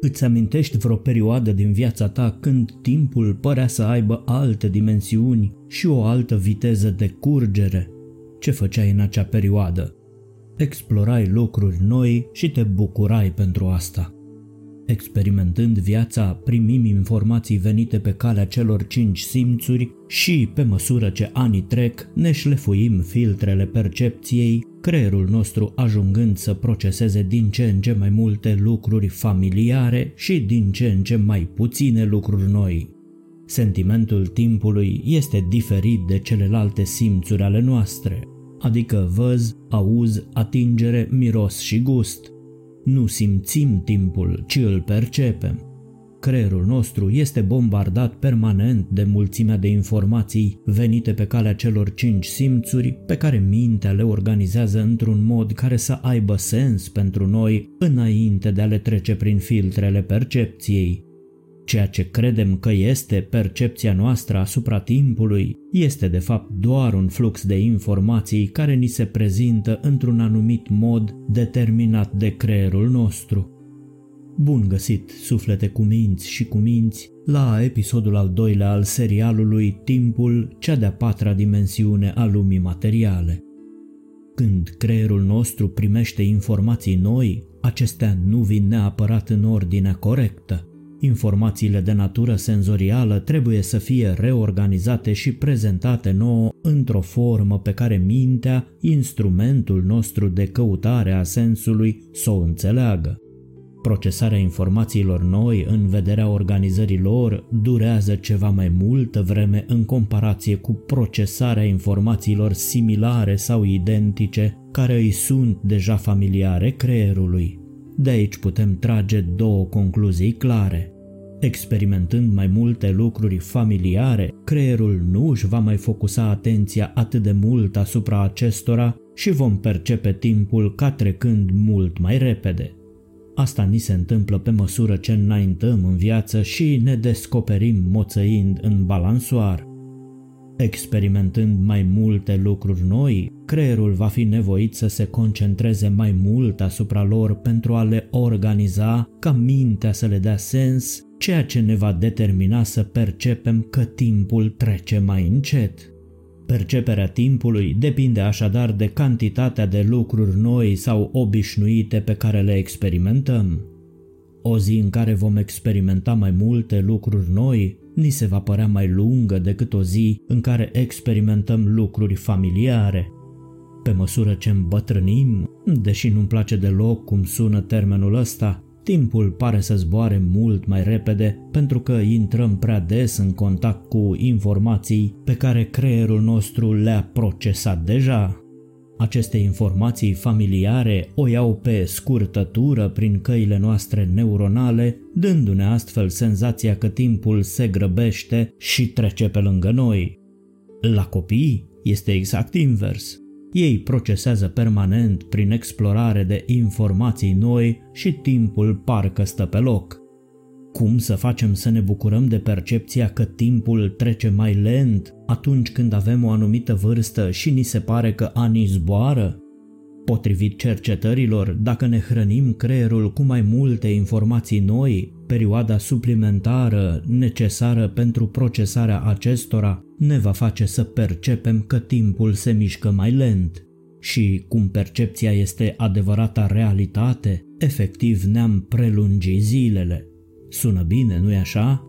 Îți amintești vreo perioadă din viața ta când timpul părea să aibă alte dimensiuni și o altă viteză de curgere? Ce făceai în acea perioadă? Explorai lucruri noi și te bucurai pentru asta. Experimentând viața, primim informații venite pe calea celor cinci simțuri și, pe măsură ce anii trec, ne șlefuim filtrele percepției, creierul nostru ajungând să proceseze din ce în ce mai multe lucruri familiare și din ce în ce mai puține lucruri noi. Sentimentul timpului este diferit de celelalte simțuri ale noastre, adică văz, auz, atingere, miros și gust – nu simțim timpul, ci îl percepem. Creierul nostru este bombardat permanent de mulțimea de informații venite pe calea celor cinci simțuri pe care mintea le organizează într-un mod care să aibă sens pentru noi înainte de a le trece prin filtrele percepției. Ceea ce credem că este percepția noastră asupra timpului este de fapt doar un flux de informații care ni se prezintă într-un anumit mod determinat de creierul nostru. Bun găsit, suflete cu minți și cu minți, la episodul al doilea al serialului Timpul, cea de-a patra dimensiune a lumii materiale. Când creierul nostru primește informații noi, acestea nu vin neapărat în ordinea corectă. Informațiile de natură senzorială trebuie să fie reorganizate și prezentate nouă într-o formă pe care mintea, instrumentul nostru de căutare a sensului, să o înțeleagă. Procesarea informațiilor noi în vederea organizării lor durează ceva mai multă vreme în comparație cu procesarea informațiilor similare sau identice care îi sunt deja familiare creierului. De aici putem trage două concluzii clare. Experimentând mai multe lucruri familiare, creierul nu își va mai focusa atenția atât de mult asupra acestora și vom percepe timpul ca trecând mult mai repede. Asta ni se întâmplă pe măsură ce înaintăm în viață și ne descoperim moțăind în balansoar. Experimentând mai multe lucruri noi, creierul va fi nevoit să se concentreze mai mult asupra lor pentru a le organiza ca mintea să le dea sens, ceea ce ne va determina să percepem că timpul trece mai încet. Perceperea timpului depinde așadar de cantitatea de lucruri noi sau obișnuite pe care le experimentăm. O zi în care vom experimenta mai multe lucruri noi ni se va părea mai lungă decât o zi în care experimentăm lucruri familiare. Pe măsură ce îmbătrânim, deși nu-mi place deloc cum sună termenul ăsta, timpul pare să zboare mult mai repede pentru că intrăm prea des în contact cu informații pe care creierul nostru le-a procesat deja. Aceste informații familiare o iau pe scurtătură prin căile noastre neuronale, dându-ne astfel senzația că timpul se grăbește și trece pe lângă noi. La copii este exact invers. Ei procesează permanent prin explorare de informații noi și timpul parcă stă pe loc. Cum să facem să ne bucurăm de percepția că timpul trece mai lent atunci când avem o anumită vârstă și ni se pare că anii zboară? Potrivit cercetărilor, dacă ne hrănim creierul cu mai multe informații noi, perioada suplimentară necesară pentru procesarea acestora ne va face să percepem că timpul se mișcă mai lent. Și cum percepția este adevărata realitate, efectiv ne-am prelungi zilele. Sună bine, nu-i așa?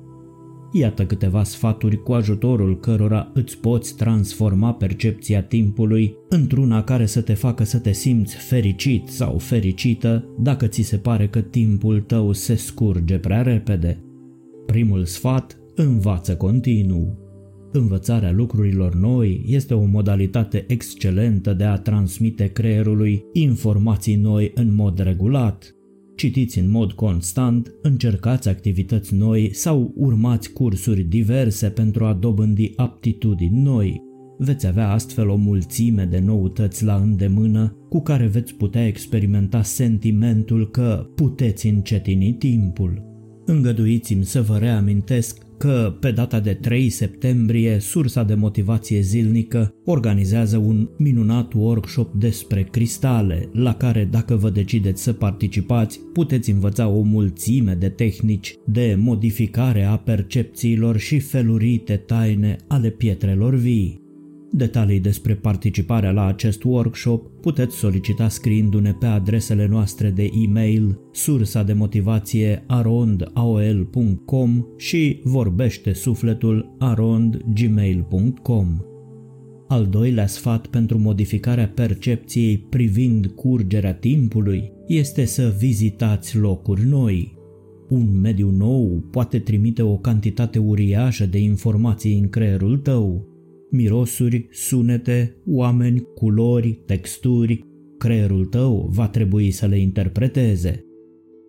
Iată câteva sfaturi cu ajutorul cărora îți poți transforma percepția timpului într-una care să te facă să te simți fericit sau fericită dacă ți se pare că timpul tău se scurge prea repede. Primul sfat, învață continuu. Învățarea lucrurilor noi este o modalitate excelentă de a transmite creierului informații noi în mod regulat, citiți în mod constant, încercați activități noi sau urmați cursuri diverse pentru a dobândi aptitudini noi. Veți avea astfel o mulțime de noutăți la îndemână cu care veți putea experimenta sentimentul că puteți încetini timpul. Îngăduiți-mi să vă reamintesc că pe data de 3 septembrie sursa de motivație zilnică organizează un minunat workshop despre cristale, la care dacă vă decideți să participați, puteți învăța o mulțime de tehnici de modificare a percepțiilor și felurite taine ale pietrelor vii. Detalii despre participarea la acest workshop puteți solicita scriindu-ne pe adresele noastre de e-mail sursa de motivație arondaol.com și vorbește sufletul arondgmail.com. Al doilea sfat pentru modificarea percepției privind curgerea timpului este să vizitați locuri noi. Un mediu nou poate trimite o cantitate uriașă de informații în creierul tău, mirosuri, sunete, oameni, culori, texturi, creierul tău va trebui să le interpreteze.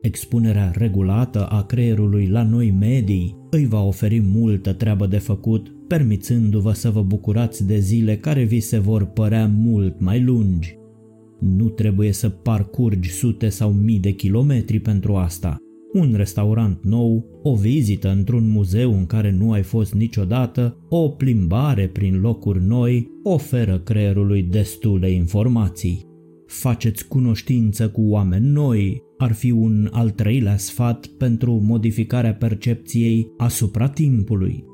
Expunerea regulată a creierului la noi medii îi va oferi multă treabă de făcut, permițându-vă să vă bucurați de zile care vi se vor părea mult mai lungi. Nu trebuie să parcurgi sute sau mii de kilometri pentru asta – un restaurant nou, o vizită într-un muzeu în care nu ai fost niciodată, o plimbare prin locuri noi oferă creierului destule informații. Faceți cunoștință cu oameni noi ar fi un al treilea sfat pentru modificarea percepției asupra timpului.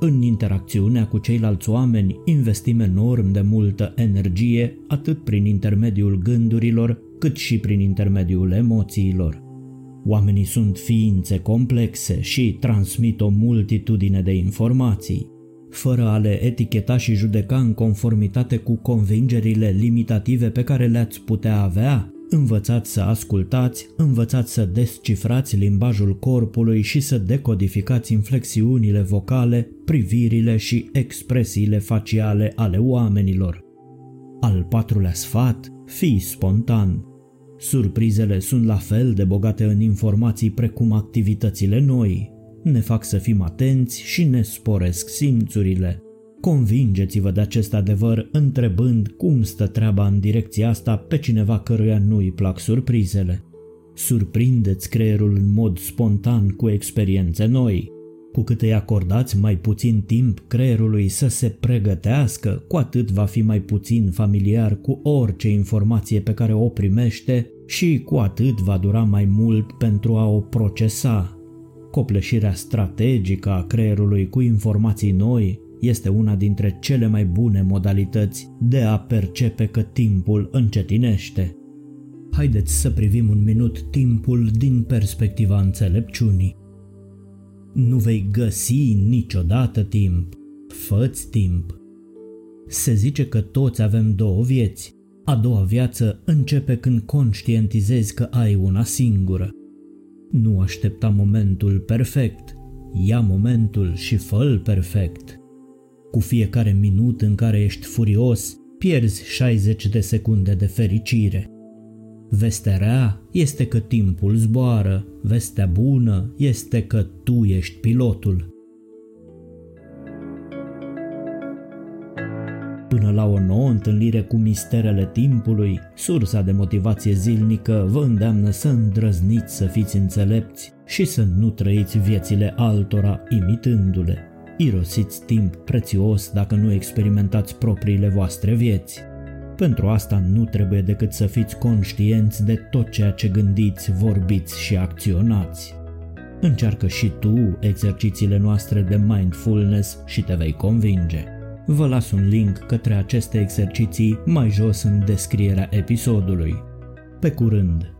În interacțiunea cu ceilalți oameni investim enorm de multă energie atât prin intermediul gândurilor cât și prin intermediul emoțiilor. Oamenii sunt ființe complexe și transmit o multitudine de informații. Fără a le eticheta și judeca în conformitate cu convingerile limitative pe care le-ați putea avea, învățați să ascultați, învățați să descifrați limbajul corpului și să decodificați inflexiunile vocale, privirile și expresiile faciale ale oamenilor. Al patrulea sfat, fii spontan. Surprizele sunt la fel de bogate în informații precum activitățile noi. Ne fac să fim atenți și ne sporesc simțurile. Convingeți-vă de acest adevăr întrebând cum stă treaba în direcția asta pe cineva căruia nu îi plac surprizele. Surprindeți creierul în mod spontan cu experiențe noi. Cu cât îi acordați mai puțin timp creierului să se pregătească, cu atât va fi mai puțin familiar cu orice informație pe care o primește și cu atât va dura mai mult pentru a o procesa. Copleșirea strategică a creierului cu informații noi este una dintre cele mai bune modalități de a percepe că timpul încetinește. Haideți să privim un minut timpul din perspectiva înțelepciunii. Nu vei găsi niciodată timp. Făți timp. Se zice că toți avem două vieți. A doua viață începe când conștientizezi că ai una singură. Nu aștepta momentul perfect. Ia momentul și fă perfect. Cu fiecare minut în care ești furios, pierzi 60 de secunde de fericire. Vestea rea este că timpul zboară, vestea bună este că tu ești pilotul. Până la o nouă întâlnire cu misterele timpului, sursa de motivație zilnică vă îndeamnă să îndrăzniți să fiți înțelepți și să nu trăiți viețile altora imitându-le. Irosiți timp prețios dacă nu experimentați propriile voastre vieți. Pentru asta nu trebuie decât să fiți conștienți de tot ceea ce gândiți, vorbiți și acționați. Încearcă și tu exercițiile noastre de mindfulness și te vei convinge. Vă las un link către aceste exerciții mai jos în descrierea episodului. Pe curând!